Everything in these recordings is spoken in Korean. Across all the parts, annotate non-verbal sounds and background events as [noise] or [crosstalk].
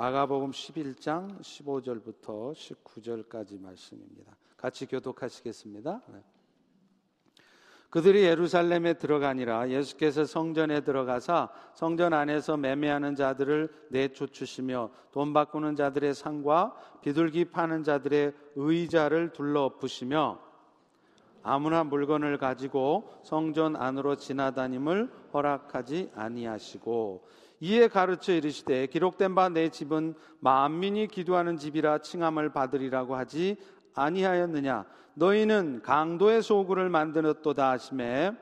마가복음 11장 15절부터 19절까지 말씀입니다. 같이 교독하시겠습니다. 네. 그들이 예루살렘에 들어가니라 예수께서 성전에 들어가사 성전 안에서 매매하는 자들을 내쫓으시며 돈 바꾸는 자들의 상과 비둘기 파는 자들의 의자를 둘러 엎으시며 아무나 물건을 가지고 성전 안으로 지나다님을 허락하지 아니하시고 이에 가르쳐 이르시되 기록된 바 내 집은 만민이 기도하는 집이라 칭함을 받으리라고 하지 아니하였느냐? 너희는 강도의 소굴을 만들었도다 하심에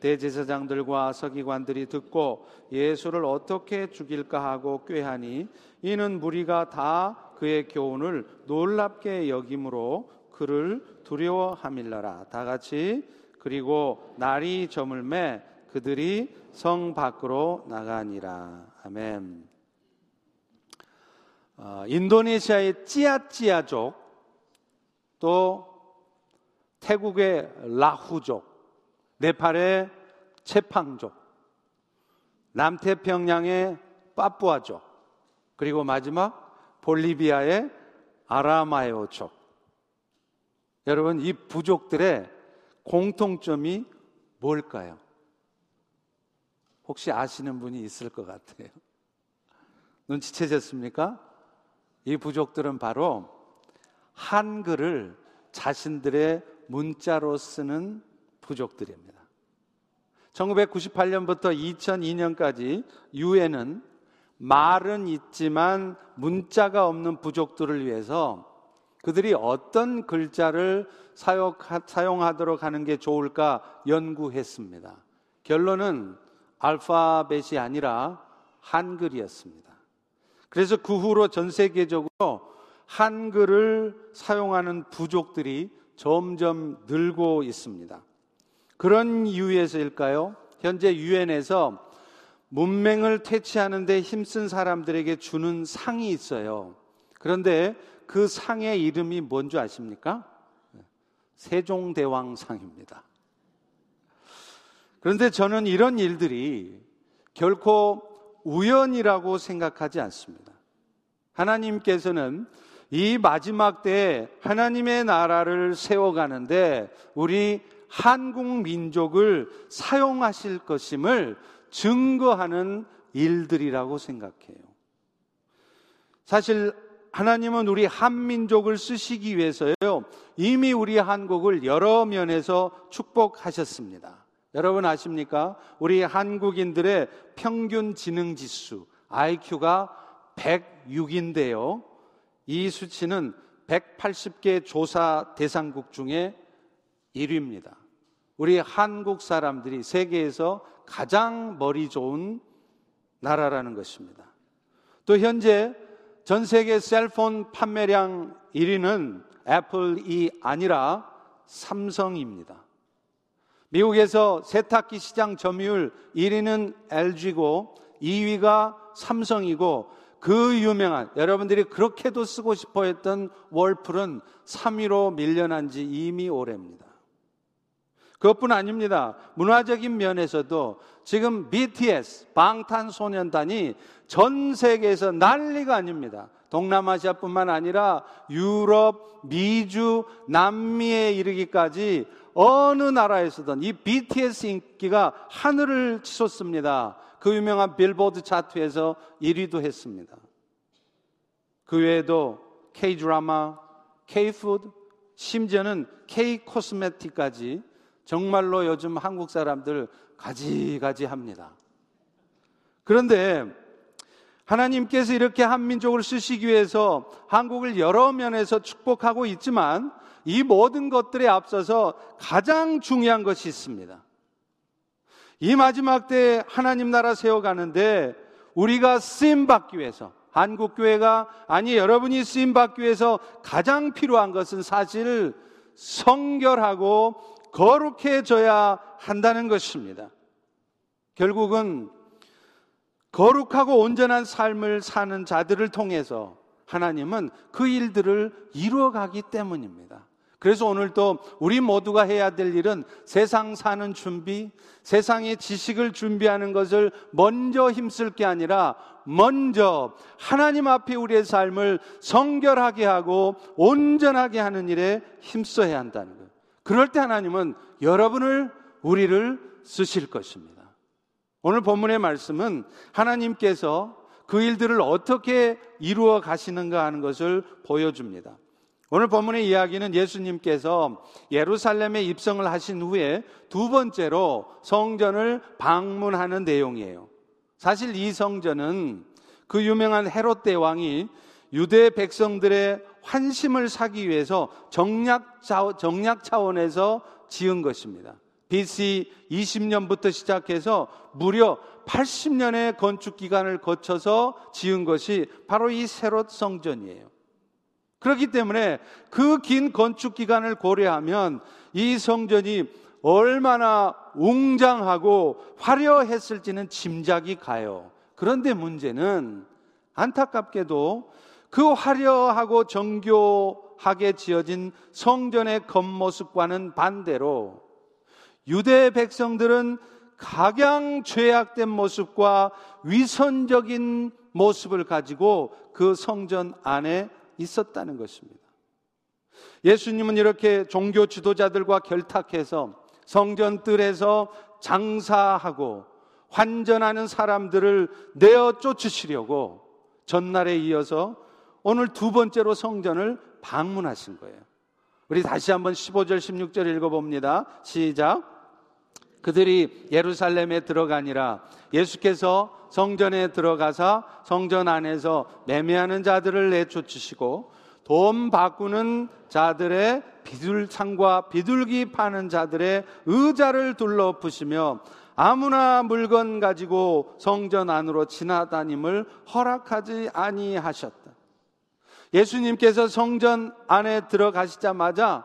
대제사장들과 서기관들이 듣고 예수를 어떻게 죽일까 하고 꾀하니 이는 무리가 다 그의 교훈을 놀랍게 여김으로 그를 두려워함일러라. 다 같이 그리고 날이 저물매 그들이 성 밖으로 나가니라 아멘. 어, 인도네시아의 찌아찌아족 또 태국의 라후족, 네팔의 체팡족, 남태평양의 빠뿌아족, 그리고 마지막 볼리비아의 아라마에오족. 여러분, 이 부족들의 공통점이 뭘까요? 혹시 아시는 분이 있을 것 같아요. 눈치채셨습니까? 이 부족들은 바로 한글을 자신들의 문자로 쓰는 부족들입니다. 1998년부터 2002년까지 유엔은 말은 있지만 문자가 없는 부족들을 위해서 그들이 어떤 글자를 사용하도록 하는 게 좋을까 연구했습니다. 결론은 알파벳이 아니라 한글이었습니다. 그래서 그 후로 전 세계적으로 한글을 사용하는 부족들이 점점 늘고 있습니다. 그런 이유에서일까요? 현재 유엔에서 문맹을 퇴치하는데 힘쓴 사람들에게 주는 상이 있어요. 그런데 그 상의 이름이 뭔지 아십니까? 세종대왕상입니다. 그런데 저는 이런 일들이 결코 우연이라고 생각하지 않습니다. 하나님께서는 이 마지막 때에 하나님의 나라를 세워가는데 우리 한국 민족을 사용하실 것임을 증거하는 일들이라고 생각해요. 사실 하나님은 우리 한민족을 쓰시기 위해서요, 이미 우리 한국을 여러 면에서 축복하셨습니다. 여러분 아십니까? 우리 한국인들의 평균 지능 지수, IQ가 106인데요. 이 수치는 180개 조사 대상국 중에 1위입니다. 우리 한국 사람들이 세계에서 가장 머리 좋은 나라라는 것입니다. 또 현재 전 세계 셀폰 판매량 1위는 애플이 아니라 삼성입니다. 미국에서 세탁기 시장 점유율 1위는 LG고 2위가 삼성이고 그 유명한 여러분들이 그렇게도 쓰고 싶어 했던 월풀은 3위로 밀려난 지 이미 오래입니다. 그것뿐 아닙니다. 문화적인 면에서도 지금 BTS, 방탄소년단이 전 세계에서 난리가 아닙니다. 동남아시아뿐만 아니라 유럽, 미주, 남미에 이르기까지 어느 나라에서든 이 BTS 인기가 하늘을 치솟습니다. 그 유명한 빌보드 차트에서 1위도 했습니다. 그 외에도 K 드라마, K 푸드, 심지어는 K 코스메틱까지 정말로 요즘 한국 사람들 가지가지 합니다. 그런데 하나님께서 이렇게 한민족을 쓰시기 위해서 한국을 여러 면에서 축복하고 있지만 이 모든 것들에 앞서서 가장 중요한 것이 있습니다. 이 마지막 때 하나님 나라 세워가는데 우리가 쓰임 받기 위해서 한국 교회가 아니 여러분이 쓰임 받기 위해서 가장 필요한 것은 사실 성결하고 거룩해져야 한다는 것입니다. 결국은 거룩하고 온전한 삶을 사는 자들을 통해서 하나님은 그 일들을 이루어가기 때문입니다. 그래서 오늘 또 우리 모두가 해야 될 일은 세상 사는 준비, 세상의 지식을 준비하는 것을 먼저 힘쓸 게 아니라 먼저 하나님 앞에 우리의 삶을 성결하게 하고 온전하게 하는 일에 힘써야 한다는 거예요. 그럴 때 하나님은 여러분을 우리를 쓰실 것입니다. 오늘 본문의 말씀은 하나님께서 그 일들을 어떻게 이루어 가시는가 하는 것을 보여줍니다. 오늘 본문의 이야기는 예수님께서 예루살렘에 입성을 하신 후에 두 번째로 성전을 방문하는 내용이에요. 사실 이 성전은 그 유명한 헤롯 대왕이 유대 백성들의 환심을 사기 위해서 정략, 정략 차원에서 지은 것입니다. BC 20년부터 시작해서 무려 80년의 건축 기간을 거쳐서 지은 것이 바로 이 세롯 성전이에요. 그렇기 때문에 그 긴 건축 기간을 고려하면 이 성전이 얼마나 웅장하고 화려했을지는 짐작이 가요. 그런데 문제는 안타깝게도 그 화려하고 정교하게 지어진 성전의 겉모습과는 반대로 유대 백성들은 각양 죄악된 모습과 위선적인 모습을 가지고 그 성전 안에 있었다는 것입니다. 예수님은 이렇게 종교 지도자들과 결탁해서 성전 뜰에서 장사하고 환전하는 사람들을 내어 쫓으시려고 전날에 이어서 오늘 두 번째로 성전을 방문하신 거예요. 우리 다시 한번 15절, 16절 읽어봅니다. 시작. 그들이 예루살렘에 들어가니라 예수께서 성전에 들어가사 성전 안에서 매매하는 자들을 내쫓으시고 돈 바꾸는 자들의 비둘창과 비둘기 파는 자들의 의자를 둘러 푸시며 아무나 물건 가지고 성전 안으로 지나다님을 허락하지 아니하셨다. 예수님께서 성전 안에 들어가시자마자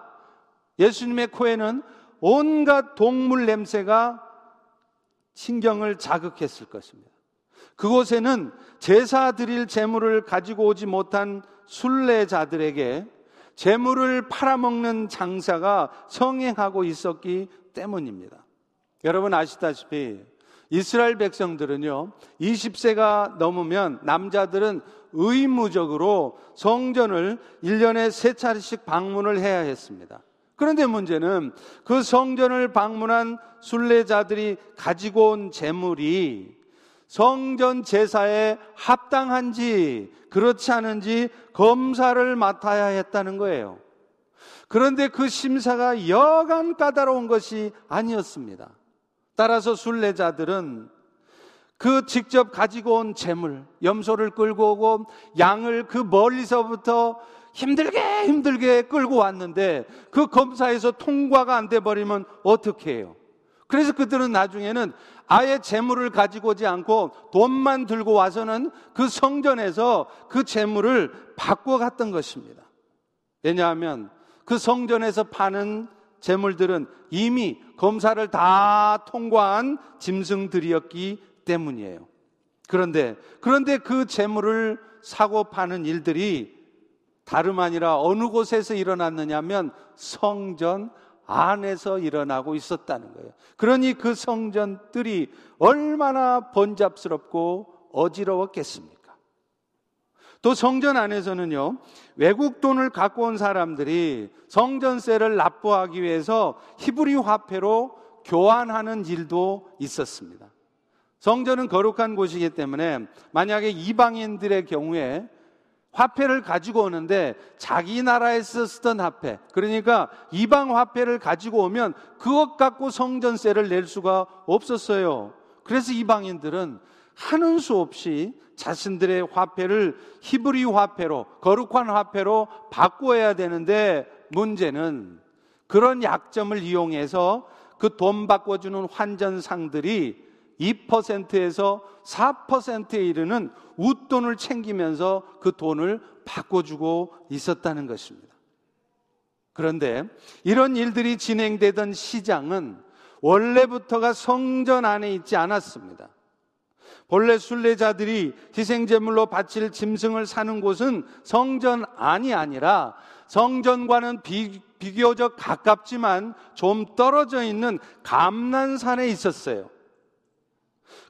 예수님의 코에는 온갖 동물 냄새가 신경을 자극했을 것입니다. 그곳에는 제사 드릴 재물을 가지고 오지 못한 순례자들에게 재물을 팔아먹는 장사가 성행하고 있었기 때문입니다. 여러분 아시다시피 이스라엘 백성들은요, 20세가 넘으면 남자들은 의무적으로 성전을 1년에 세 차례씩 방문을 해야 했습니다. 그런데 문제는 그 성전을 방문한 순례자들이 가지고 온 재물이 성전 제사에 합당한지 그렇지 않은지 검사를 맡아야 했다는 거예요. 그런데 그 심사가 여간 까다로운 것이 아니었습니다. 따라서 순례자들은 그 직접 가지고 온 재물, 염소를 끌고 오고 양을 그 멀리서부터 힘들게 힘들게 끌고 왔는데 그 검사에서 통과가 안 돼 버리면 어떻게 해요? 그래서 그들은 나중에는 아예 재물을 가지고 오지 않고 돈만 들고 와서는 그 성전에서 그 재물을 바꿔 갔던 것입니다. 왜냐하면 그 성전에서 파는 재물들은 이미 검사를 다 통과한 짐승들이었기 때문이에요. 그런데 그런데 그 재물을 사고 파는 일들이 다름 아니라 어느 곳에서 일어났느냐면 성전 안에서 일어나고 있었다는 거예요. 그러니 그 성전들이 얼마나 번잡스럽고 어지러웠겠습니까? 또 성전 안에서는요, 외국 돈을 갖고 온 사람들이 성전세를 납부하기 위해서 히브리 화폐로 교환하는 일도 있었습니다. 성전은 거룩한 곳이기 때문에 만약에 이방인들의 경우에 화폐를 가지고 오는데 자기 나라에서 쓰던 화폐, 그러니까 이방 화폐를 가지고 오면 그것 갖고 성전세를 낼 수가 없었어요. 그래서 이방인들은 하는 수 없이 자신들의 화폐를 히브리 화폐로, 거룩한 화폐로 바꿔야 되는데 문제는 그런 약점을 이용해서 그 돈 바꿔주는 환전상들이 2%에서 4%에 이르는 웃돈을 챙기면서 그 돈을 바꿔주고 있었다는 것입니다. 그런데 이런 일들이 진행되던 시장은 원래부터가 성전 안에 있지 않았습니다. 본래 순례자들이 희생제물로 바칠 짐승을 사는 곳은 성전 안이 아니라 성전과는 비, 비교적 가깝지만 좀 떨어져 있는 감난산에 있었어요.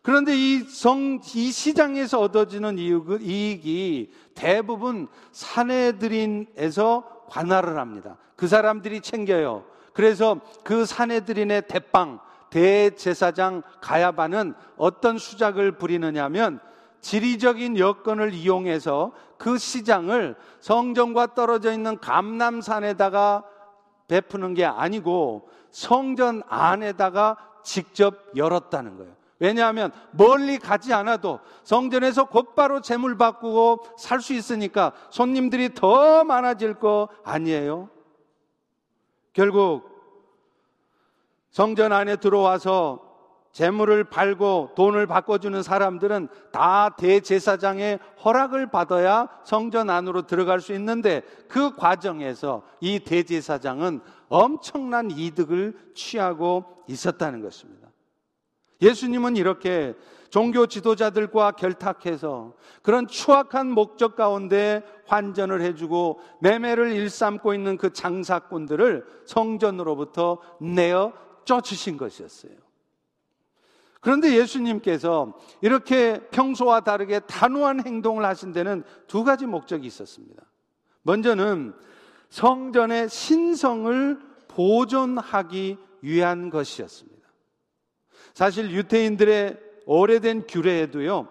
그런데 이 성, 이 시장에서 얻어지는 이익이 대부분 사내들인에서 관할을 합니다. 그 사람들이 챙겨요. 그래서 그 사내들인의 대빵, 대제사장 가야바는 어떤 수작을 부리느냐면 지리적인 여건을 이용해서 그 시장을 성전과 떨어져 있는 감남산에다가 베푸는 게 아니고 성전 안에다가 직접 열었다는 거예요. 왜냐하면 멀리 가지 않아도 성전에서 곧바로 재물 바꾸고 살 수 있으니까 손님들이 더 많아질 거 아니에요? 결국 성전 안에 들어와서 재물을 팔고 돈을 바꿔주는 사람들은 다 대제사장의 허락을 받아야 성전 안으로 들어갈 수 있는데 그 과정에서 이 대제사장은 엄청난 이득을 취하고 있었다는 것입니다. 예수님은 이렇게 종교 지도자들과 결탁해서 그런 추악한 목적 가운데 환전을 해주고 매매를 일삼고 있는 그 장사꾼들을 성전으로부터 내어 쫓으신 것이었어요. 그런데 예수님께서 이렇게 평소와 다르게 단호한 행동을 하신 데는 두 가지 목적이 있었습니다. 먼저는 성전의 신성을 보존하기 위한 것이었습니다. 사실 유태인들의 오래된 규례에도요,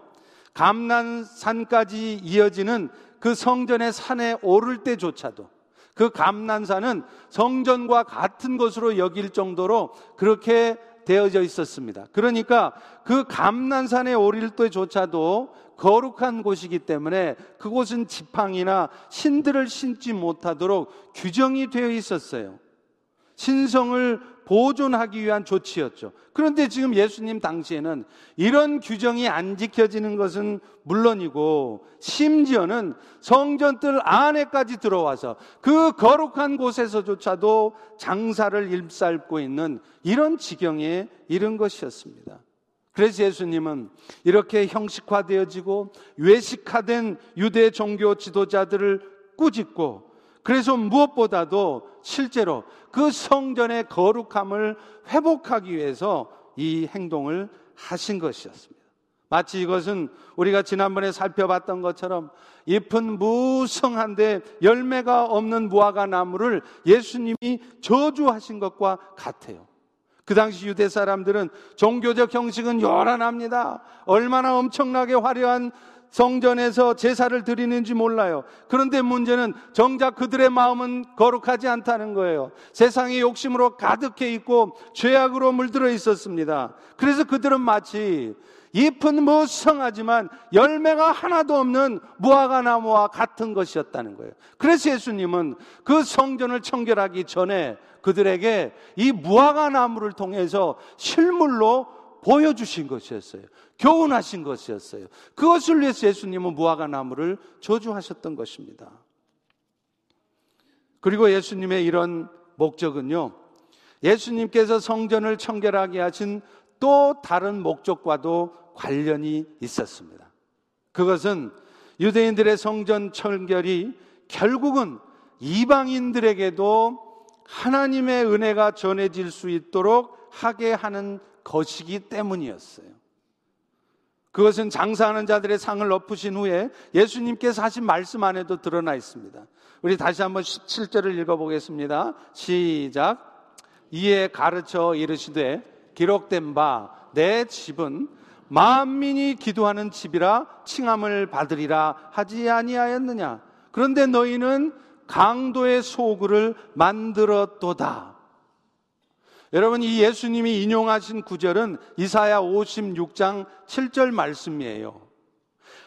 감난산까지 이어지는 그 성전의 산에 오를 때조차도 그 감난산은 성전과 같은 것으로 여길 정도로 그렇게 되어져 있었습니다. 그러니까 그 감난산에 오릴 때조차도 거룩한 곳이기 때문에 그곳은 지팡이나 신들을 신지 못하도록 규정이 되어 있었어요. 신성을 보존하기 위한 조치였죠. 그런데 지금 예수님 당시에는 이런 규정이 안 지켜지는 것은 물론이고 심지어는 성전들 안에까지 들어와서 그 거룩한 곳에서조차도 장사를 일삼고 있는 이런 지경에 이른 것이었습니다. 그래서 예수님은 이렇게 형식화되어지고 외식화된 유대 종교 지도자들을 꾸짖고 그래서 무엇보다도 실제로 그 성전의 거룩함을 회복하기 위해서 이 행동을 하신 것이었습니다. 마치 이것은 우리가 지난번에 살펴봤던 것처럼 잎은 무성한데 열매가 없는 무화과 나무를 예수님이 저주하신 것과 같아요. 그 당시 유대 사람들은 종교적 형식은 요란합니다. 얼마나 엄청나게 화려한 성전에서 제사를 드리는지 몰라요. 그런데 문제는 정작 그들의 마음은 거룩하지 않다는 거예요. 세상의 욕심으로 가득해 있고 죄악으로 물들어 있었습니다. 그래서 그들은 마치 잎은 무성하지만 열매가 하나도 없는 무화과 나무와 같은 것이었다는 거예요. 그래서 예수님은 그 성전을 청결하기 전에 그들에게 이 무화과 나무를 통해서 실물로 보여주신 것이었어요. 교훈하신 것이었어요. 그것을 위해서 예수님은 무화과 나무를 저주하셨던 것입니다. 그리고 예수님의 이런 목적은요. 예수님께서 성전을 청결하게 하신 또 다른 목적과도 관련이 있었습니다. 그것은 유대인들의 성전 청결이 결국은 이방인들에게도 하나님의 은혜가 전해질 수 있도록 하게 하는 것이기 때문이었어요. 그것은 장사하는 자들의 상을 엎으신 후에 예수님께서 하신 말씀 안에도 드러나 있습니다. 우리 다시 한번 17절을 읽어보겠습니다. 시작. 이에 가르쳐 이르시되 기록된 바 내 집은 만민이 기도하는 집이라 칭함을 받으리라 하지 아니하였느냐. 그런데 너희는 강도의 소굴을 만들었도다. 여러분 이 예수님이 인용하신 구절은 이사야 56장 7절 말씀이에요.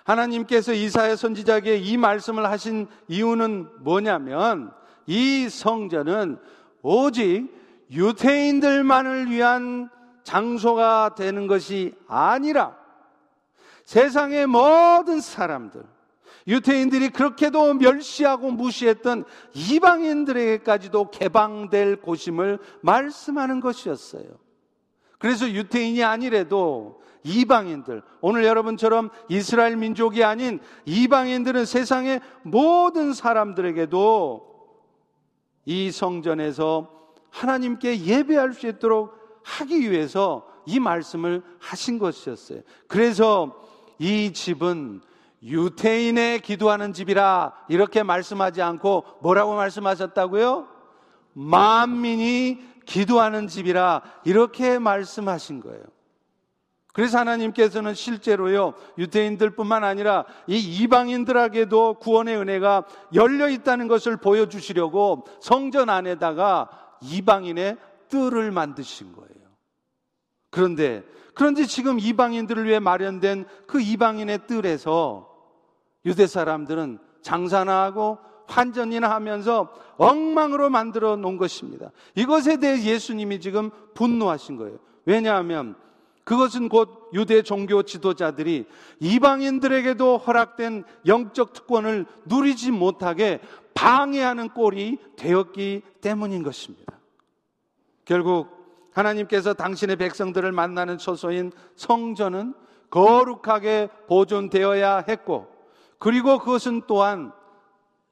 하나님께서 이사야 선지자에게 이 말씀을 하신 이유는 뭐냐면 이 성전은 오직 유태인들만을 위한 장소가 되는 것이 아니라 세상의 모든 사람들, 유태인들이 그렇게도 멸시하고 무시했던 이방인들에게까지도 개방될 곳임을 말씀하는 것이었어요. 그래서 유태인이 아니래도 이방인들, 오늘 여러분처럼 이스라엘 민족이 아닌 이방인들은 세상의 모든 사람들에게도 이 성전에서 하나님께 예배할 수 있도록 하기 위해서 이 말씀을 하신 것이었어요. 그래서 이 집은 유태인의 기도하는 집이라 이렇게 말씀하지 않고 뭐라고 말씀하셨다고요? 만민이 기도하는 집이라 이렇게 말씀하신 거예요. 그래서 하나님께서는 실제로요, 유태인들 뿐만 아니라 이 이방인들에게도 구원의 은혜가 열려 있다는 것을 보여주시려고 성전 안에다가 이방인의 뜰을 만드신 거예요. 그런데, 그런데 지금 이방인들을 위해 마련된 그 이방인의 뜰에서 유대 사람들은 장사나 하고 환전이나 하면서 엉망으로 만들어 놓은 것입니다. 이것에 대해 예수님이 지금 분노하신 거예요. 왜냐하면 그것은 곧 유대 종교 지도자들이 이방인들에게도 허락된 영적 특권을 누리지 못하게 방해하는 꼴이 되었기 때문인 것입니다. 결국 하나님께서 당신의 백성들을 만나는 초소인 성전은 거룩하게 보존되어야 했고, 그리고 그것은 또한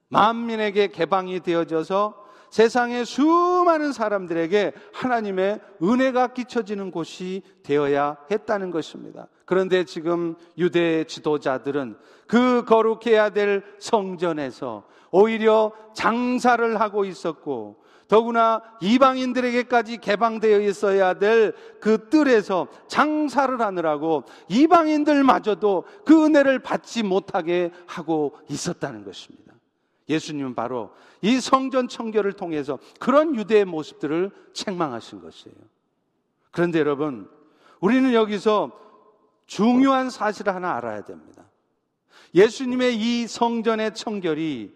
만민에게 개방이 되어져서 세상의 수많은 사람들에게 하나님의 은혜가 끼쳐지는 곳이 되어야 했다는 것입니다. 그런데 지금 유대 지도자들은 그 거룩해야 될 성전에서 오히려 장사를 하고 있었고 더구나 이방인들에게까지 개방되어 있어야 될 그 뜰에서 장사를 하느라고 이방인들마저도 그 은혜를 받지 못하게 하고 있었다는 것입니다. 예수님은 바로 이 성전 청결을 통해서 그런 유대의 모습들을 책망하신 것이에요. 그런데 여러분, 우리는 여기서 중요한 사실을 하나 알아야 됩니다. 예수님의 이 성전의 청결이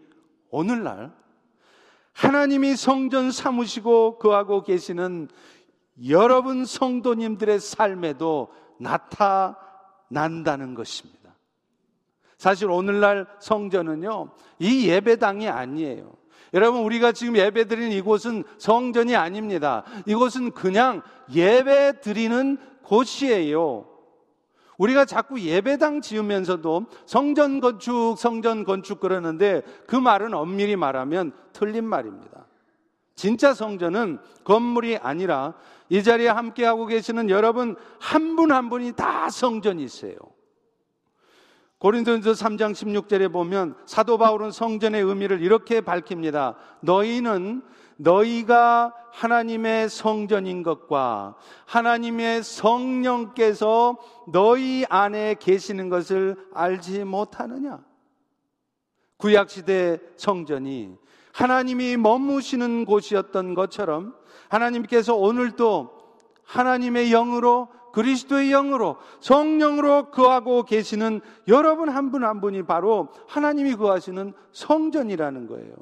오늘날 하나님이 성전 삼으시고 거하고 계시는 여러분 성도님들의 삶에도 나타난다는 것입니다. 사실 오늘날 성전은요, 이 예배당이 아니에요. 여러분, 우리가 지금 예배 드리는 이곳은 성전이 아닙니다. 이곳은 그냥 예배 드리는 곳이에요. 우리가 자꾸 예배당 지으면서도 성전 건축, 성전 건축 그러는데 그 말은 엄밀히 말하면 틀린 말입니다. 진짜 성전은 건물이 아니라 이 자리에 함께하고 계시는 여러분 한 분한 한 분이 다 성전이세요. 고린도전서 3장 16절에 보면 사도 바울은 성전의 의미를 이렇게 밝힙니다. 너희는 너희가 하나님의 성전인 것과 하나님의 성령께서 너희 안에 계시는 것을 알지 못하느냐? 구약시대 성전이 하나님이 머무시는 곳이었던 것처럼 하나님께서 오늘도 하나님의 영으로 그리스도의 영으로 성령으로 거하고 계시는 여러분 한 분한 한 분이 바로 하나님이 거하시는 성전이라는 거예요.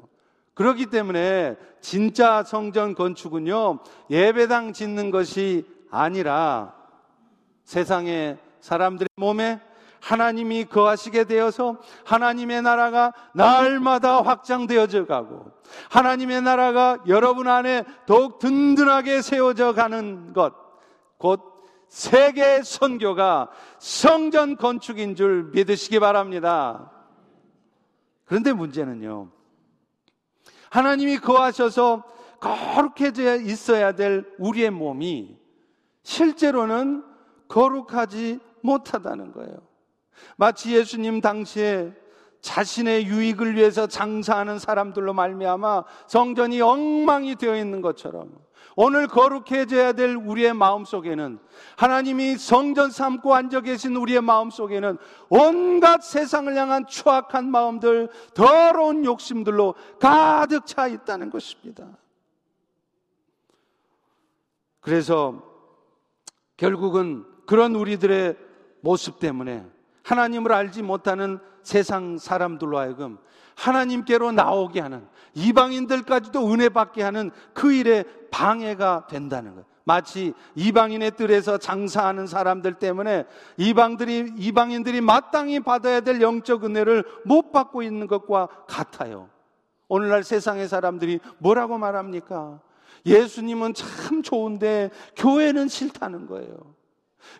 그렇기 때문에 진짜 성전 건축은요, 예배당 짓는 것이 아니라 세상의 사람들의 몸에 하나님이 거하시게 되어서 하나님의 나라가 날마다 확장되어져 가고 하나님의 나라가 여러분 안에 더욱 든든하게 세워져 가는 것, 곧 세계 선교가 성전 건축인 줄 믿으시기 바랍니다. 그런데 문제는요. 하나님이 거하셔서 거룩해져 있어야 될 우리의 몸이 실제로는 거룩하지 못하다는 거예요. 마치 예수님 당시에 자신의 유익을 위해서 장사하는 사람들로 말미암아 성전이 엉망이 되어 있는 것처럼 오늘 거룩해져야 될 우리의 마음 속에는 하나님이 성전 삼고 앉아 계신 우리의 마음 속에는 온갖 세상을 향한 추악한 마음들, 더러운 욕심들로 가득 차 있다는 것입니다. 그래서 결국은 그런 우리들의 모습 때문에 하나님을 알지 못하는 세상 사람들로 하여금 하나님께로 나오게 하는 이방인들까지도 은혜 받게 하는 그 일에 방해가 된다는 거예요. 마치 이방인의 뜰에서 장사하는 사람들 때문에 이방들이 이방인들이 마땅히 받아야 될 영적 은혜를 못 받고 있는 것과 같아요. 오늘날 세상의 사람들이 뭐라고 말합니까? 예수님은 참 좋은데 교회는 싫다는 거예요.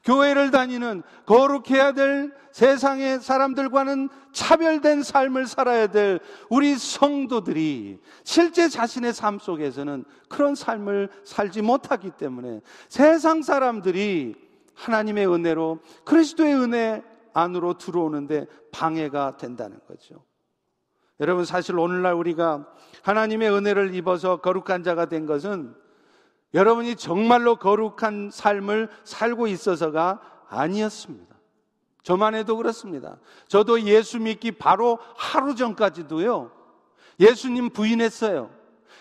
교회를 다니는 거룩해야 될 세상의 사람들과는 차별된 삶을 살아야 될 우리 성도들이 실제 자신의 삶 속에서는 그런 삶을 살지 못하기 때문에 세상 사람들이 하나님의 은혜로 그리스도의 은혜 안으로 들어오는데 방해가 된다는 거죠. 여러분 사실 오늘날 우리가 하나님의 은혜를 입어서 거룩한 자가 된 것은 여러분이 정말로 거룩한 삶을 살고 있어서가 아니었습니다. 저만 해도 그렇습니다. 저도 예수 믿기 바로 하루 전까지도요. 예수님 부인했어요.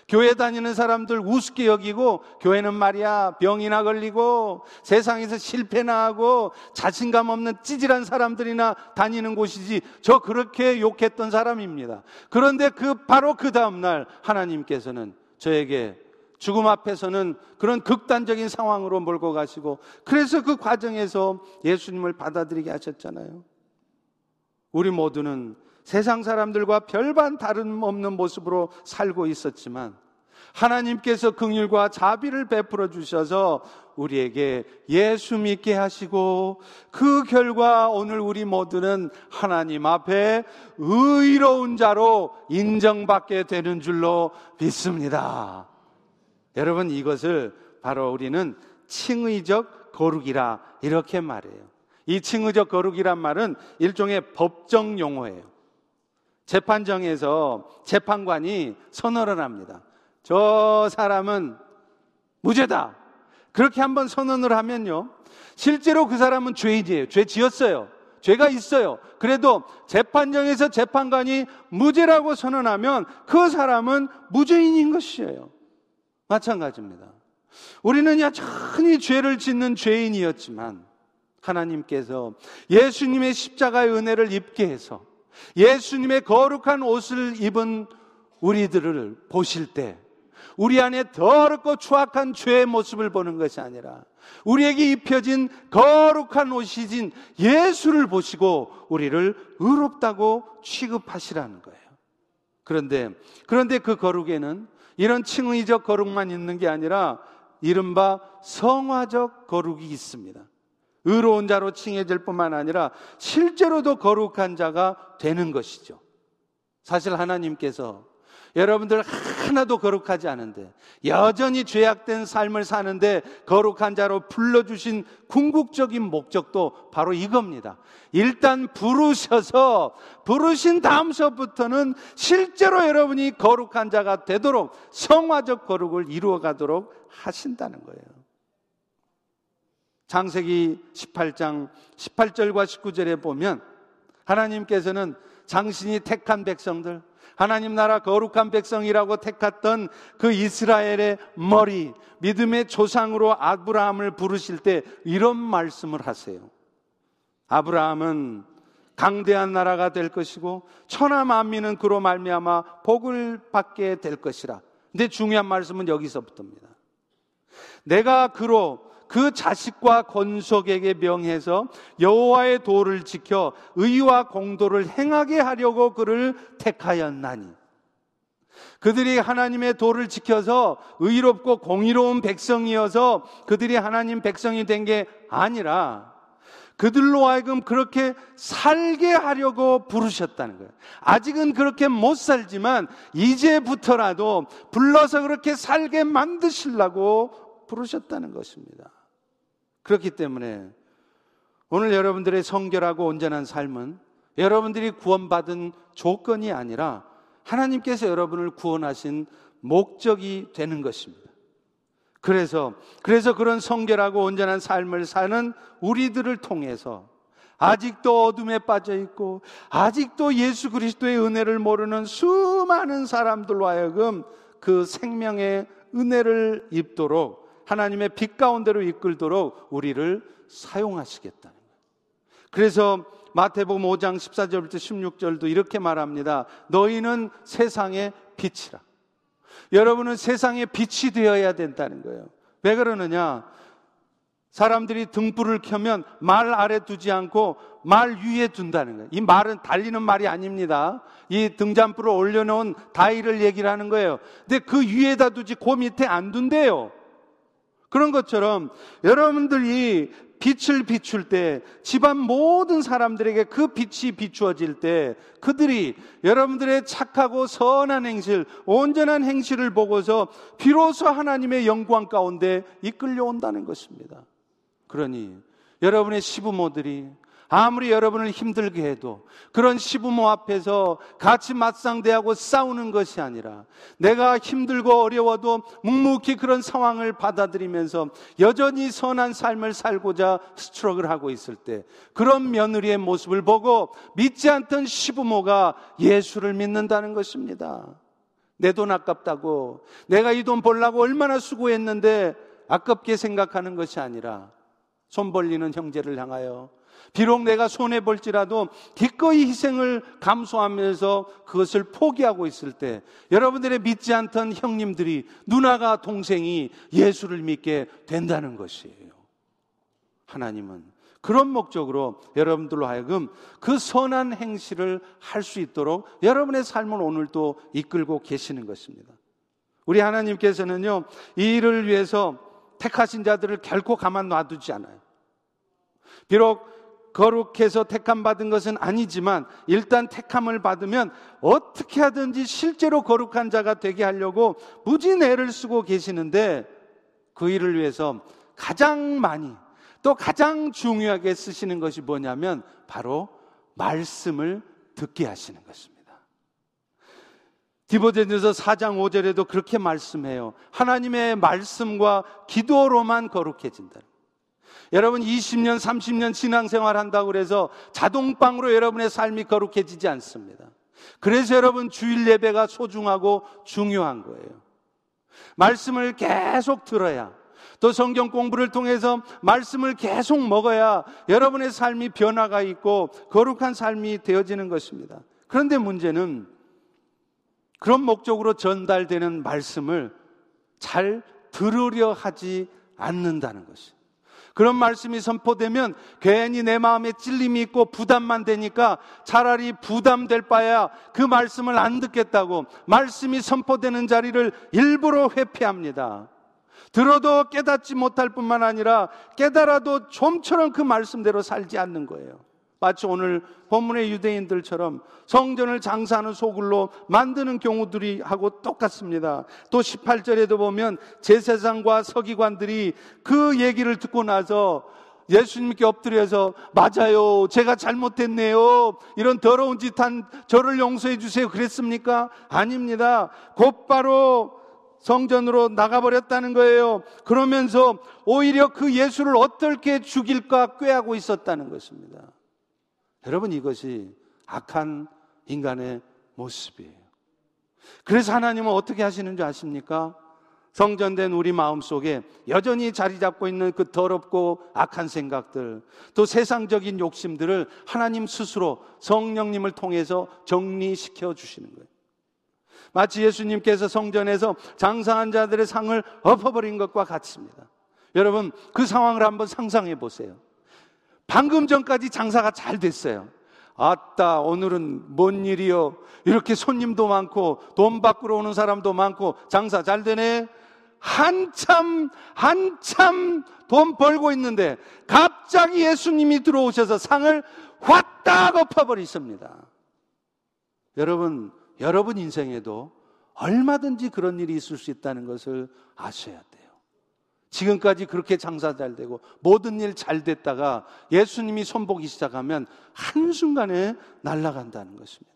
교회 다니는 사람들 우습게 여기고 교회는 말이야 병이나 걸리고 세상에서 실패나 하고 자신감 없는 찌질한 사람들이나 다니는 곳이지 저 그렇게 욕했던 사람입니다. 그런데 그 바로 그 다음 날 하나님께서는 저에게 죽음 앞에서는 그런 극단적인 상황으로 몰고 가시고 그래서 그 과정에서 예수님을 받아들이게 하셨잖아요. 우리 모두는 세상 사람들과 별반 다름없는 모습으로 살고 있었지만 하나님께서 긍휼과 자비를 베풀어 주셔서 우리에게 예수 믿게 하시고 그 결과 오늘 우리 모두는 하나님 앞에 의로운 자로 인정받게 되는 줄로 믿습니다. 여러분 이것을 바로 우리는 칭의적 거룩이라 이렇게 말해요. 이 칭의적 거룩이란 말은 일종의 법정 용어예요. 재판정에서 재판관이 선언을 합니다. 저 사람은 무죄다. 그렇게 한번 선언을 하면요. 실제로 그 사람은 죄인이에요. 죄 지었어요. 죄가 있어요. 그래도 재판정에서 재판관이 무죄라고 선언하면 그 사람은 무죄인인 것이에요. 마찬가지입니다. 우리는 여전히 죄를 짓는 죄인이었지만 하나님께서 예수님의 십자가의 은혜를 입게 해서 예수님의 거룩한 옷을 입은 우리들을 보실 때 우리 안에 더럽고 추악한 죄의 모습을 보는 것이 아니라 우리에게 입혀진 거룩한 옷이진 예수를 보시고 우리를 의롭다고 취급하시라는 거예요. 그런데 그런데 그 거룩에는 이런 칭의적 거룩만 있는 게 아니라 이른바 성화적 거룩이 있습니다. 의로운 자로 칭해질 뿐만 아니라 실제로도 거룩한 자가 되는 것이죠. 사실 하나님께서 여러분들 하나도 거룩하지 않은데 여전히 죄악된 삶을 사는데 거룩한 자로 불러주신 궁극적인 목적도 바로 이겁니다. 일단 부르셔서 부르신 다음서부터는 실제로 여러분이 거룩한 자가 되도록 성화적 거룩을 이루어 가도록 하신다는 거예요. 장세기 18장 18절과 19절에 보면 하나님께서는 당신이 택한 백성들, 하나님 나라 거룩한 백성이라고 택했던 그 이스라엘의 머리, 믿음의 조상으로 아브라함을 부르실 때 이런 말씀을 하세요. 아브라함은 강대한 나라가 될 것이고 천하 만민은 그로 말미암아 복을 받게 될 것이라. 근데 중요한 말씀은 여기서부터입니다. 내가 그로 그 자식과 권속에게 명해서 여호와의 도를 지켜 의와 공도를 행하게 하려고 그를 택하였나니 그들이 하나님의 도를 지켜서 의롭고 공의로운 백성이어서 그들이 하나님 백성이 된 게 아니라 그들로 하여금 그렇게 살게 하려고 부르셨다는 거예요. 아직은 그렇게 못 살지만 이제부터라도 불러서 그렇게 살게 만드시려고 부르셨다는 것입니다. 그렇기 때문에 오늘 여러분들의 성결하고 온전한 삶은 여러분들이 구원받은 조건이 아니라 하나님께서 여러분을 구원하신 목적이 되는 것입니다. 그래서, 그래서 그런 성결하고 온전한 삶을 사는 우리들을 통해서 아직도 어둠에 빠져 있고, 아직도 예수 그리스도의 은혜를 모르는 수많은 사람들로 하여금 그 생명의 은혜를 입도록 하나님의 빛 가운데로 이끌도록 우리를 사용하시겠다는 거예요. 그래서 마태복음 5장 14절부터 16절도 이렇게 말합니다. 너희는 세상의 빛이라. 여러분은 세상의 빛이 되어야 된다는 거예요. 왜 그러느냐? 사람들이 등불을 켜면 말 아래 두지 않고 말 위에 둔다는 거예요. 이 말은 달리는 말이 아닙니다. 이 등잔불을 올려놓은 다이를 얘기를 하는 거예요. 근데 그 위에다 두지 그 밑에 안 둔대요. 그런 것처럼 여러분들이 빛을 비출 때 집안 모든 사람들에게 그 빛이 비추어질 때 그들이 여러분들의 착하고 선한 행실, 온전한 행실을 보고서 비로소 하나님의 영광 가운데 이끌려 온다는 것입니다. 그러니 여러분의 시부모들이 아무리 여러분을 힘들게 해도 그런 시부모 앞에서 같이 맞상대하고 싸우는 것이 아니라 내가 힘들고 어려워도 묵묵히 그런 상황을 받아들이면서 여전히 선한 삶을 살고자 스트럭을 하고 있을 때 그런 며느리의 모습을 보고 믿지 않던 시부모가 예수를 믿는다는 것입니다. 내 돈 아깝다고 내가 이 돈 벌라고 얼마나 수고했는데 아깝게 생각하는 것이 아니라 손 벌리는 형제를 향하여 비록 내가 손해 볼지라도 기꺼이 희생을 감수하면서 그것을 포기하고 있을 때 여러분들의 믿지 않던 형님들이 누나가 동생이 예수를 믿게 된다는 것이에요. 하나님은 그런 목적으로 여러분들로 하여금 그 선한 행실을 할 수 있도록 여러분의 삶을 오늘도 이끌고 계시는 것입니다. 우리 하나님께서는요, 이 일을 위해서 택하신 자들을 결코 가만 놔두지 않아요. 비록 거룩해서 택함 받은 것은 아니지만 일단 택함을 받으면 어떻게 하든지 실제로 거룩한 자가 되게 하려고 무진 애를 쓰고 계시는데 그 일을 위해서 가장 많이 또 가장 중요하게 쓰시는 것이 뭐냐면 바로 말씀을 듣게 하시는 것입니다. 디보데전서 4장 5절에도 그렇게 말씀해요. 하나님의 말씀과 기도로만 거룩해진다. 여러분 20년, 30년 신앙생활 한다고 그래서 자동방으로 여러분의 삶이 거룩해지지 않습니다. 그래서 여러분 주일 예배가 소중하고 중요한 거예요. 말씀을 계속 들어야 또 성경 공부를 통해서 말씀을 계속 먹어야 여러분의 삶이 변화가 있고 거룩한 삶이 되어지는 것입니다. 그런데 문제는 그런 목적으로 전달되는 말씀을 잘 들으려 하지 않는다는 것이. 그런 말씀이 선포되면 괜히 내 마음에 찔림이 있고 부담만 되니까 차라리 부담될 바야 그 말씀을 안 듣겠다고 말씀이 선포되는 자리를 일부러 회피합니다. 들어도 깨닫지 못할 뿐만 아니라 깨달아도 좀처럼 그 말씀대로 살지 않는 거예요. 마치 오늘 본문의 유대인들처럼 성전을 장사하는 소굴로 만드는 경우들이 하고 똑같습니다. 또 18절에도 보면 제사장과 서기관들이 그 얘기를 듣고 나서 예수님께 엎드려서 맞아요. 제가 잘못했네요. 이런 더러운 짓 한 저를 용서해 주세요. 그랬습니까? 아닙니다. 곧바로 성전으로 나가버렸다는 거예요. 그러면서 오히려 그 예수를 어떻게 죽일까 꾀하고 있었다는 것입니다. 여러분 이것이 악한 인간의 모습이에요. 그래서 하나님은 어떻게 하시는 줄 아십니까? 성전된 우리 마음 속에 여전히 자리 잡고 있는 그 더럽고 악한 생각들, 또 세상적인 욕심들을 하나님 스스로 성령님을 통해서 정리시켜 주시는 거예요. 마치 예수님께서 성전에서 장사한 자들의 상을 엎어버린 것과 같습니다. 여러분, 그 상황을 한번 상상해 보세요. 방금 전까지 장사가 잘 됐어요. 아따, 오늘은 뭔 일이요? 이렇게 손님도 많고, 돈 밖으로 오는 사람도 많고, 장사 잘 되네? 한참, 한참 돈 벌고 있는데, 갑자기 예수님이 들어오셔서 상을 확딱 엎어버리십니다. 여러분, 여러분 인생에도 얼마든지 그런 일이 있을 수 있다는 것을 아셔야 돼요. 지금까지 그렇게 장사 잘 되고 모든 일 잘 됐다가 예수님이 손보기 시작하면 한순간에 날아간다는 것입니다.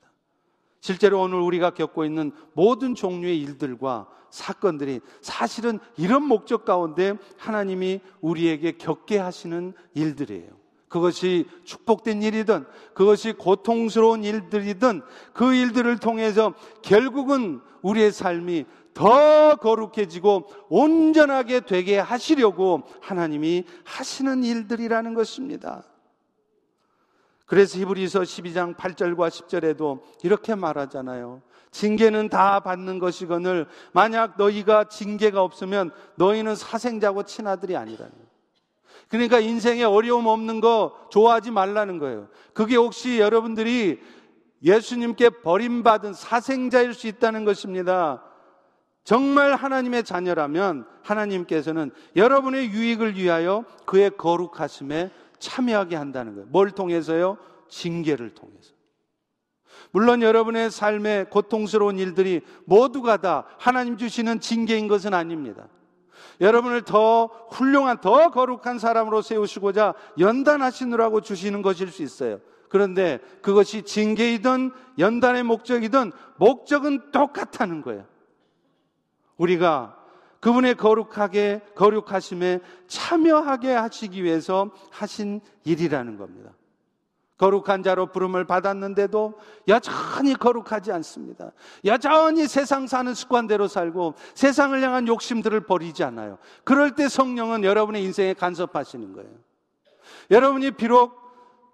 실제로 오늘 우리가 겪고 있는 모든 종류의 일들과 사건들이 사실은 이런 목적 가운데 하나님이 우리에게 겪게 하시는 일들이에요. 그것이 축복된 일이든 그것이 고통스러운 일들이든 그 일들을 통해서 결국은 우리의 삶이 더 거룩해지고 온전하게 되게 하시려고 하나님이 하시는 일들이라는 것입니다. 그래서 히브리서 12장 8절과 10절에도 이렇게 말하잖아요. 징계는 다 받는 것이거늘 만약 너희가 징계가 없으면 너희는 사생자고 친아들이 아니라는 그러니까 인생에 어려움 없는 거 좋아하지 말라는 거예요. 그게 혹시 여러분들이 예수님께 버림받은 사생자일 수 있다는 것입니다. 정말 하나님의 자녀라면 하나님께서는 여러분의 유익을 위하여 그의 거룩하심에 참여하게 한다는 거예요. 뭘 통해서요? 징계를 통해서. 물론 여러분의 삶의 고통스러운 일들이 모두가 다 하나님 주시는 징계인 것은 아닙니다. 여러분을 더 훌륭한, 더 거룩한 사람으로 세우시고자 연단하시느라고 주시는 것일 수 있어요. 그런데 그것이 징계이든 연단의 목적이든 목적은 똑같다는 거예요. 우리가 그분의 거룩하게, 거룩하심에 참여하게 하시기 위해서 하신 일이라는 겁니다. 거룩한 자로 부름을 받았는데도 여전히 거룩하지 않습니다. 여전히 세상 사는 습관대로 살고 세상을 향한 욕심들을 버리지 않아요. 그럴 때 성령은 여러분의 인생에 간섭하시는 거예요. 여러분이 비록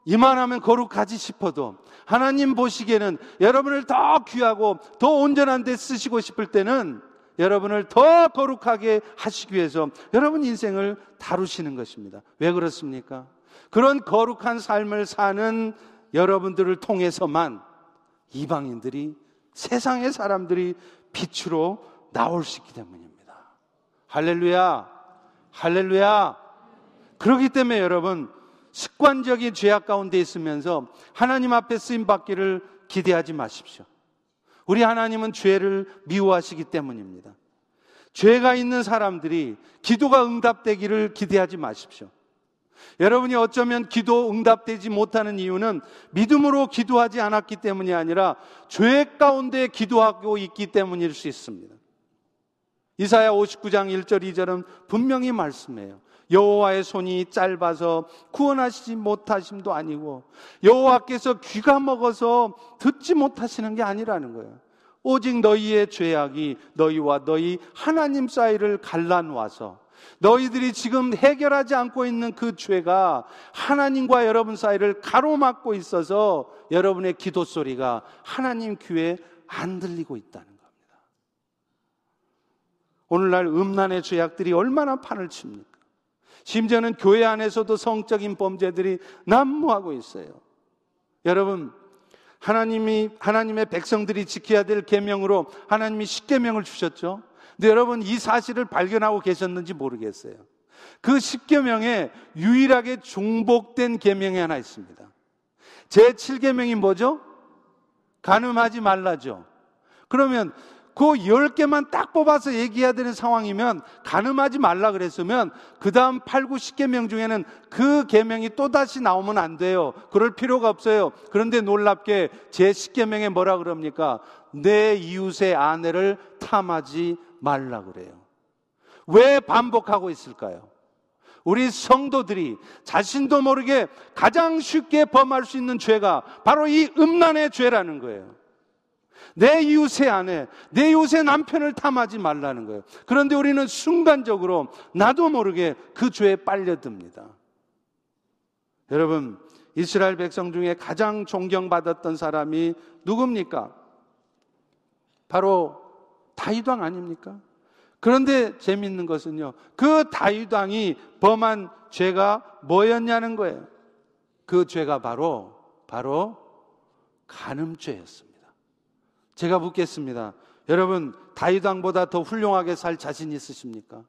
이만하면 거룩하지 싶어도 하나님 보시기에는 여러분을 더 귀하고 더 온전한 데 쓰시고 싶을 때는 여러분을 더 거룩하게 하시기 위해서 여러분 인생을 다루시는 것입니다. 왜 그렇습니까? 그런 거룩한 삶을 사는 여러분들을 통해서만 이방인들이 세상의 사람들이 빛으로 나올 수 있기 때문입니다. 할렐루야, 할렐루야. 그렇기 때문에 여러분 습관적인 죄악 가운데 있으면서 하나님 앞에 쓰임 받기를 기대하지 마십시오. 우리 하나님은 죄를 미워하시기 때문입니다. 죄가 있는 사람들이 기도가 응답되기를 기대하지 마십시오. 여러분이 어쩌면 기도 응답되지 못하는 이유는 믿음으로 기도하지 않았기 때문이 아니라 죄 가운데 기도하고 있기 때문일 수 있습니다. 이사야 59장 1절 2절은 분명히 말씀해요. 여호와의 손이 짧아서 구원하시지 못하심도 아니고 여호와께서 귀가 먹어서 듣지 못하시는 게 아니라는 거예요. 오직 너희의 죄악이 너희와 너희 하나님 사이를 갈라놓아서 너희들이 지금 해결하지 않고 있는 그 죄가 하나님과 여러분 사이를 가로막고 있어서 여러분의 기도 소리가 하나님 귀에 안 들리고 있다는 겁니다. 오늘날 음란의 죄악들이 얼마나 판을 칩니까? 심지어는 교회 안에서도 성적인 범죄들이 난무하고 있어요. 여러분, 하나님이 하나님의 백성들이 지켜야 될 계명으로 하나님이 십계명을 주셨죠. 근데 여러분 이 사실을 발견하고 계셨는지 모르겠어요. 그 십계명에 유일하게 중복된 계명이 하나 있습니다. 제 7계명이 뭐죠? 간음하지 말라죠. 그러면 그 10개만 딱 뽑아서 얘기해야 되는 상황이면 가늠하지 말라 그랬으면 그 다음 8, 9, 10개명 중에는 그 계명이 또다시 나오면 안 돼요. 그럴 필요가 없어요. 그런데 놀랍게 제 10계명에 뭐라 그럽니까? 내 이웃의 아내를 탐하지 말라 그래요. 왜 반복하고 있을까요? 우리 성도들이 자신도 모르게 가장 쉽게 범할 수 있는 죄가 바로 이 음란의 죄라는 거예요. 내 이웃의 아내, 내 이웃의 남편을 탐하지 말라는 거예요. 그런데 우리는 순간적으로 나도 모르게 그 죄에 빨려듭니다. 여러분, 이스라엘 백성 중에 가장 존경받았던 사람이 누굽니까? 바로 다윗왕 아닙니까? 그런데 재밌는 것은요. 그 다윗왕이 범한 죄가 뭐였냐는 거예요. 그 죄가 바로 바로 간음죄였습니다. 제가 묻겠습니다. 여러분, 다윗왕보다 더 훌륭하게 살 자신 있으십니까?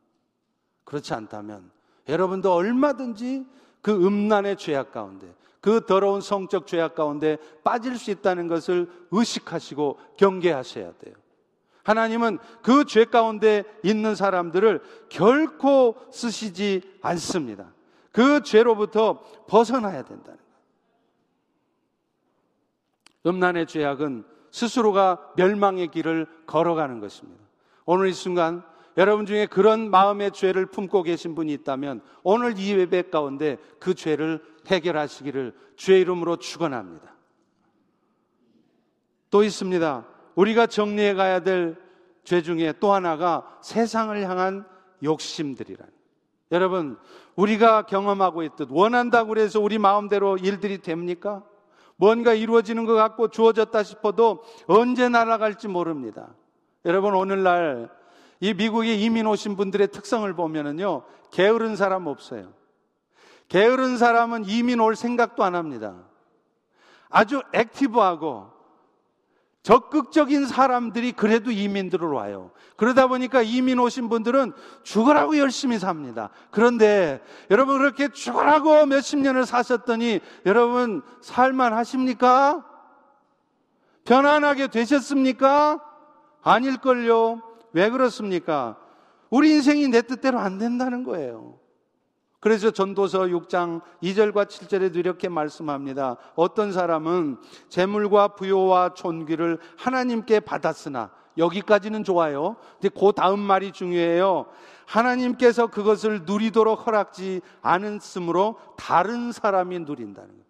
그렇지 않다면 여러분도 얼마든지 그 음란의 죄악 가운데 그 더러운 성적 죄악 가운데 빠질 수 있다는 것을 의식하시고 경계하셔야 돼요. 하나님은 그 죄 가운데 있는 사람들을 결코 쓰시지 않습니다. 그 죄로부터 벗어나야 된다는 거예요. 음란의 죄악은 스스로가 멸망의 길을 걸어가는 것입니다. 오늘 이 순간 여러분 중에 그런 마음의 죄를 품고 계신 분이 있다면 오늘 이 예배 가운데 그 죄를 해결하시기를 주의 이름으로 축원합니다. 또 있습니다. 우리가 정리해 가야 될 죄 중에 또 하나가 세상을 향한 욕심들이란. 여러분, 우리가 경험하고 있듯 원한다고 해서 우리 마음대로 일들이 됩니까? 뭔가 이루어지는 것 같고 주어졌다 싶어도 언제 날아갈지 모릅니다. 여러분 오늘날 이 미국에 이민 오신 분들의 특성을 보면은요 게으른 사람 없어요. 게으른 사람은 이민 올 생각도 안 합니다. 아주 액티브하고 적극적인 사람들이 그래도 이민들을 와요. 그러다 보니까 이민 오신 분들은 죽으라고 열심히 삽니다. 그런데 여러분 그렇게 죽으라고 몇십 년을 사셨더니 여러분 살만 하십니까? 편안하게 되셨습니까? 아닐걸요. 왜 그렇습니까? 우리 인생이 내 뜻대로 안 된다는 거예요. 그래서 전도서 6장 2절과 7절에도 이렇게 말씀합니다. 어떤 사람은 재물과 부요와 존귀를 하나님께 받았으나 여기까지는 좋아요. 근데 그 다음 말이 중요해요. 하나님께서 그것을 누리도록 허락지 않았으므로 다른 사람이 누린다는 거예요.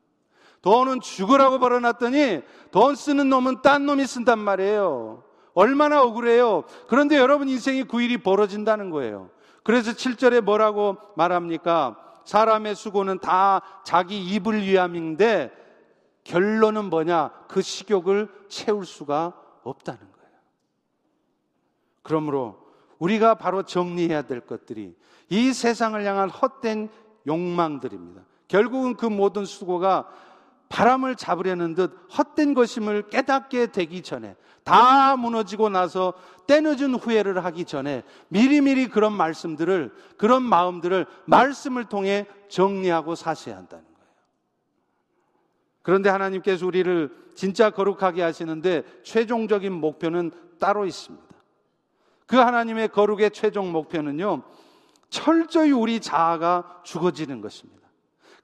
돈은 죽으라고 벌어놨더니 돈 쓰는 놈은 딴 놈이 쓴단 말이에요. 얼마나 억울해요. 그런데 여러분 인생이 9일이 벌어진다는 거예요. 그래서 7절에 뭐라고 말합니까? 사람의 수고는 다 자기 입을 위함인데 결론은 뭐냐? 그 식욕을 채울 수가 없다는 거예요. 그러므로 우리가 바로 정리해야 될 것들이 이 세상을 향한 헛된 욕망들입니다. 결국은 그 모든 수고가 바람을 잡으려는 듯 헛된 것임을 깨닫게 되기 전에 다 무너지고 나서 때늦은 후회를 하기 전에 미리미리 그런 말씀들을 그런 마음들을 말씀을 통해 정리하고 사셔야 한다는 거예요. 그런데 하나님께서 우리를 진짜 거룩하게 하시는데 최종적인 목표는 따로 있습니다. 그 하나님의 거룩의 최종 목표는요, 철저히 우리 자아가 죽어지는 것입니다.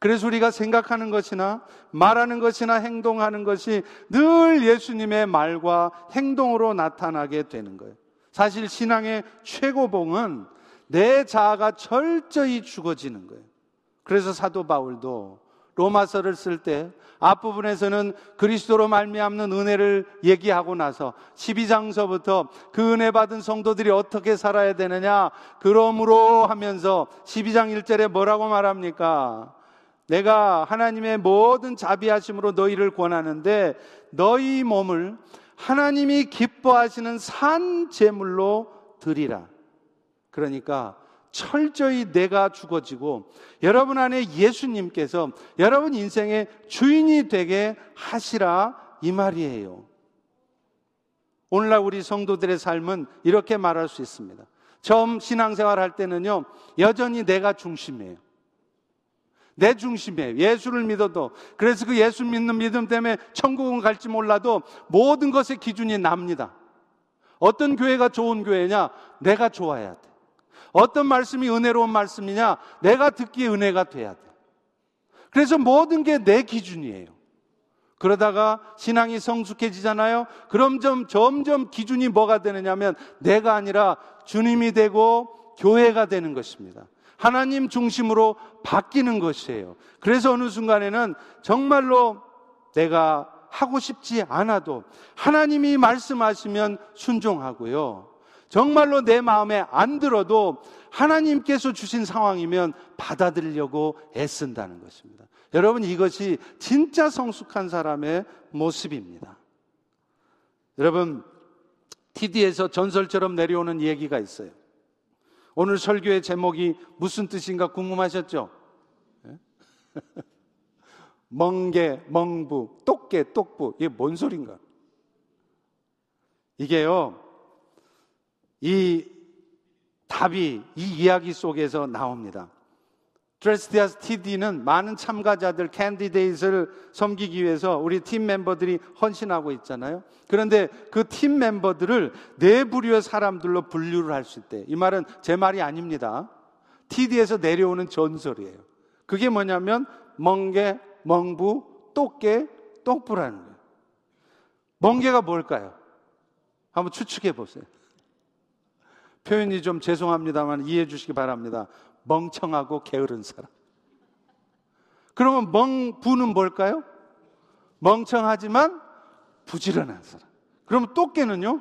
그래서 우리가 생각하는 것이나 말하는 것이나 행동하는 것이 늘 예수님의 말과 행동으로 나타나게 되는 거예요. 사실 신앙의 최고봉은 내 자아가 철저히 죽어지는 거예요. 그래서 사도 바울도 로마서를 쓸 때 앞부분에서는 그리스도로 말미암는 은혜를 얘기하고 나서 12장서부터 그 은혜 받은 성도들이 어떻게 살아야 되느냐 그러므로 하면서 12장 1절에 뭐라고 말합니까? 내가 하나님의 모든 자비하심으로 너희를 권하는데 너희 몸을 하나님이 기뻐하시는 산 제물로 드리라. 그러니까 철저히 내가 죽어지고 여러분 안에 예수님께서 여러분 인생의 주인이 되게 하시라 이 말이에요. 오늘날 우리 성도들의 삶은 이렇게 말할 수 있습니다. 처음 신앙생활 할 때는요, 여전히 내가 중심이에요. 내 중심이에요. 예수를 믿어도. 그래서 그 예수 믿는 믿음 때문에 천국은 갈지 몰라도 모든 것의 기준이 납니다. 어떤 교회가 좋은 교회냐? 내가 좋아야 돼. 어떤 말씀이 은혜로운 말씀이냐? 내가 듣기에 은혜가 돼야 돼. 그래서 모든 게 내 기준이에요. 그러다가 신앙이 성숙해지잖아요? 그럼 좀 점점 기준이 뭐가 되느냐면 내가 아니라 주님이 되고 교회가 되는 것입니다. 하나님 중심으로 바뀌는 것이에요. 그래서 어느 순간에는 정말로 내가 하고 싶지 않아도 하나님이 말씀하시면 순종하고요. 정말로 내 마음에 안 들어도 하나님께서 주신 상황이면 받아들이려고 애쓴다는 것입니다. 여러분 이것이 진짜 성숙한 사람의 모습입니다. 여러분 TD에서 전설처럼 내려오는 얘기가 있어요. 오늘 설교의 제목이 무슨 뜻인가 궁금하셨죠? 예? [laughs] 멍게, 멍부, 똑개, 똑부. 이게 뭔 소린가? 이게요, 이 답이 이 이야기 속에서 나옵니다. Tres Dias TD는 많은 참가자들, candidate를 섬기기 위해서 우리 팀 멤버들이 헌신하고 있잖아요. 그런데 그 팀 멤버들을 네 부류의 사람들로 분류를 할 수 있대. 이 말은 제 말이 아닙니다. TD에서 내려오는 전설이에요. 그게 뭐냐면 멍게, 멍부, 똑게, 똑부라는 거예요. 멍게가 뭘까요? 한번 추측해 보세요. 표현이 좀 죄송합니다만 이해해 주시기 바랍니다. 멍청하고 게으른 사람. 그러면 멍부는 뭘까요? 멍청하지만 부지런한 사람. 그럼 똑개는요?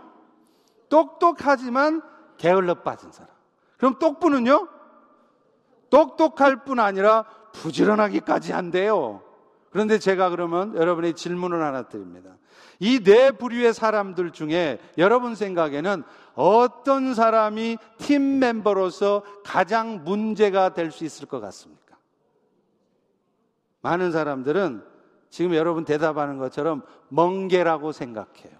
똑똑하지만 게을러 빠진 사람. 그럼 똑부는요? 똑똑할 뿐 아니라 부지런하기까지 한대요. 그런데 제가 그러면 여러분의 질문을 하나 드립니다. 이 네 부류의 사람들 중에 여러분 생각에는 어떤 사람이 팀 멤버로서 가장 문제가 될 수 있을 것 같습니까? 많은 사람들은 지금 여러분 대답하는 것처럼 멍게라고 생각해요.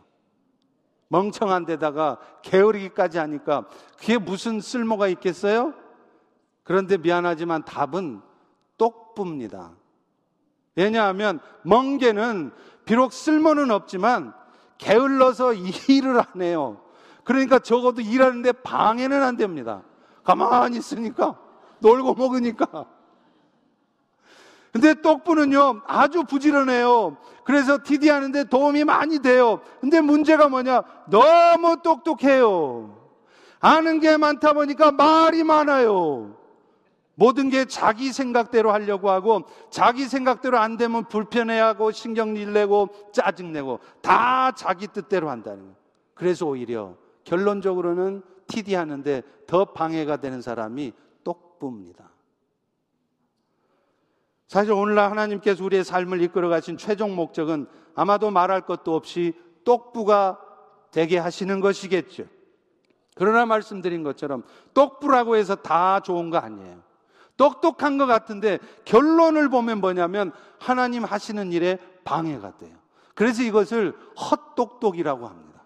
멍청한 데다가 게으르기까지 하니까 그게 무슨 쓸모가 있겠어요? 그런데 미안하지만 답은 똑부입니다. 왜냐하면 멍게는 비록 쓸모는 없지만 게을러서 [laughs] 일을 안 해요. 그러니까 적어도 일하는데 방해는 안 됩니다. 가만히 있으니까. 놀고 먹으니까. 근데 똑부는요, 아주 부지런해요. 그래서 TD 하는데 도움이 많이 돼요. 근데 문제가 뭐냐? 너무 똑똑해요. 아는 게 많다 보니까 말이 많아요. 모든 게 자기 생각대로 하려고 하고 자기 생각대로 안 되면 불편해하고 신경질 내고 짜증내고 다 자기 뜻대로 한다는 거예요. 그래서 오히려 결론적으로는 TD 하는데 더 방해가 되는 사람이 똑부입니다. 사실 오늘날 하나님께서 우리의 삶을 이끌어 가신 최종 목적은 아마도 말할 것도 없이 똑부가 되게 하시는 것이겠죠. 그러나 말씀드린 것처럼 똑부라고 해서 다 좋은 거 아니에요. 똑똑한 것 같은데 결론을 보면 뭐냐면 하나님 하시는 일에 방해가 돼요. 그래서 이것을 헛똑똑이라고 합니다.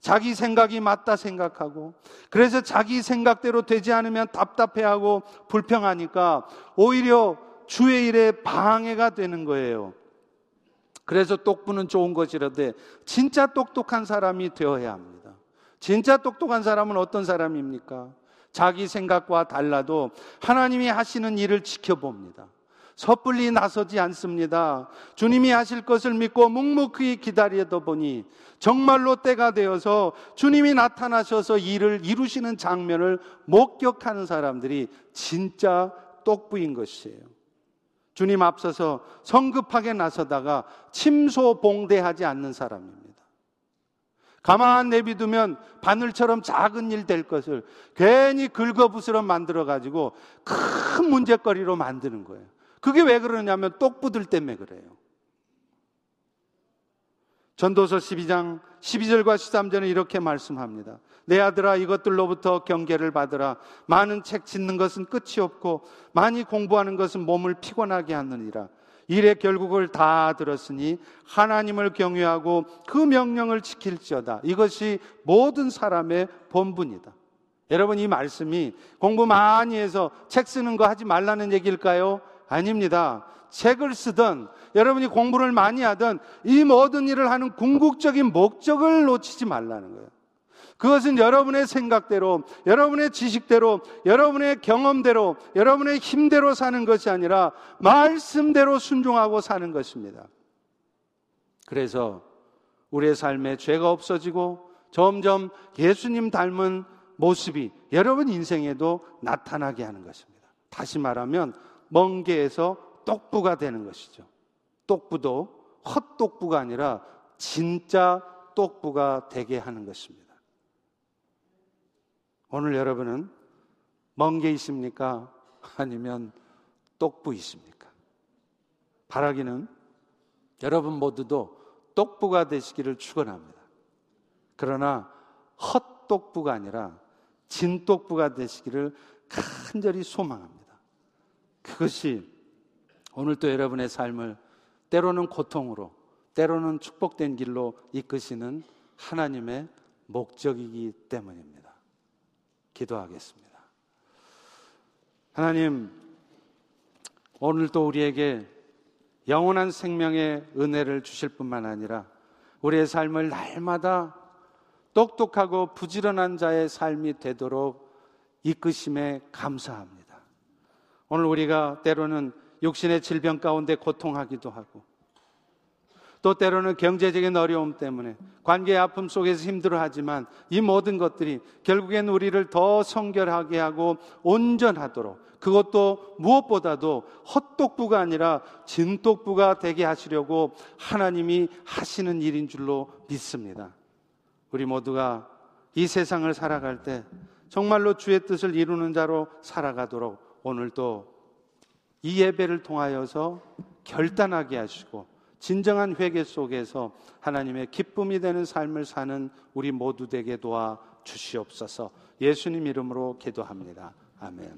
자기 생각이 맞다 생각하고 그래서 자기 생각대로 되지 않으면 답답해하고 불평하니까 오히려 주의 일에 방해가 되는 거예요. 그래서 똑부는 좋은 것이라도 진짜 똑똑한 사람이 되어야 합니다. 진짜 똑똑한 사람은 어떤 사람입니까? 자기 생각과 달라도 하나님이 하시는 일을 지켜봅니다. 섣불리 나서지 않습니다. 주님이 하실 것을 믿고 묵묵히 기다리다 보니 정말로 때가 되어서 주님이 나타나셔서 일을 이루시는 장면을 목격하는 사람들이 진짜 똑부인 것이에요. 주님 앞서서 성급하게 나서다가 침소봉대하지 않는 사람입니다. 가만 내비두면 바늘처럼 작은 일 될 것을 괜히 긁어부스럼 만들어 가지고 큰 문제거리로 만드는 거예요. 그게 왜 그러냐면 똑부들 때문에 그래요. 전도서 12장 12절과 13절은 이렇게 말씀합니다. 내 아들아 이것들로부터 경계를 받으라. 많은 책 짓는 것은 끝이 없고 많이 공부하는 것은 몸을 피곤하게 하느니라. 일의 결국을 다 들었으니 하나님을 경외하고 그 명령을 지킬지어다. 이것이 모든 사람의 본분이다. 여러분 이 말씀이 공부 많이 해서 책 쓰는 거 하지 말라는 얘기일까요? 아닙니다. 책을 쓰든 여러분이 공부를 많이 하든 이 모든 일을 하는 궁극적인 목적을 놓치지 말라는 거예요. 그것은 여러분의 생각대로, 여러분의 지식대로, 여러분의 경험대로, 여러분의 힘대로 사는 것이 아니라 말씀대로 순종하고 사는 것입니다. 그래서 우리의 삶에 죄가 없어지고 점점 예수님 닮은 모습이 여러분 인생에도 나타나게 하는 것입니다. 다시 말하면 멍게에서 똑부가 되는 것이죠. 똑부도 헛똑부가 아니라 진짜 똑부가 되게 하는 것입니다. 오늘 여러분은 멍게 있습니까? 아니면 똑부 있습니까? 바라기는 여러분 모두도 똑부가 되시기를 축원합니다. 그러나 헛똑부가 아니라 진똑부가 되시기를 간절히 소망합니다. 그것이 오늘 또 여러분의 삶을 때로는 고통으로, 때로는 축복된 길로 이끄시는 하나님의 목적이기 때문입니다. 기도하겠습니다. 하나님, 오늘도 우리에게 영원한 생명의 은혜를 주실 뿐만 아니라 우리의 삶을 날마다 똑똑하고 부지런한 자의 삶이 되도록 이끄심에 감사합니다. 오늘 우리가 때로는 육신의 질병 가운데 고통하기도 하고 또 때로는 경제적인 어려움 때문에 관계의 아픔 속에서 힘들어하지만 이 모든 것들이 결국엔 우리를 더 성결하게 하고 온전하도록 그것도 무엇보다도 헛똑부가 아니라 진똑부가 되게 하시려고 하나님이 하시는 일인 줄로 믿습니다. 우리 모두가 이 세상을 살아갈 때 정말로 주의 뜻을 이루는 자로 살아가도록 오늘도 이 예배를 통하여서 결단하게 하시고 진정한 회개 속에서 하나님의 기쁨이 되는 삶을 사는 우리 모두 되게 도와 주시옵소서 예수님 이름으로 기도합니다. 아멘.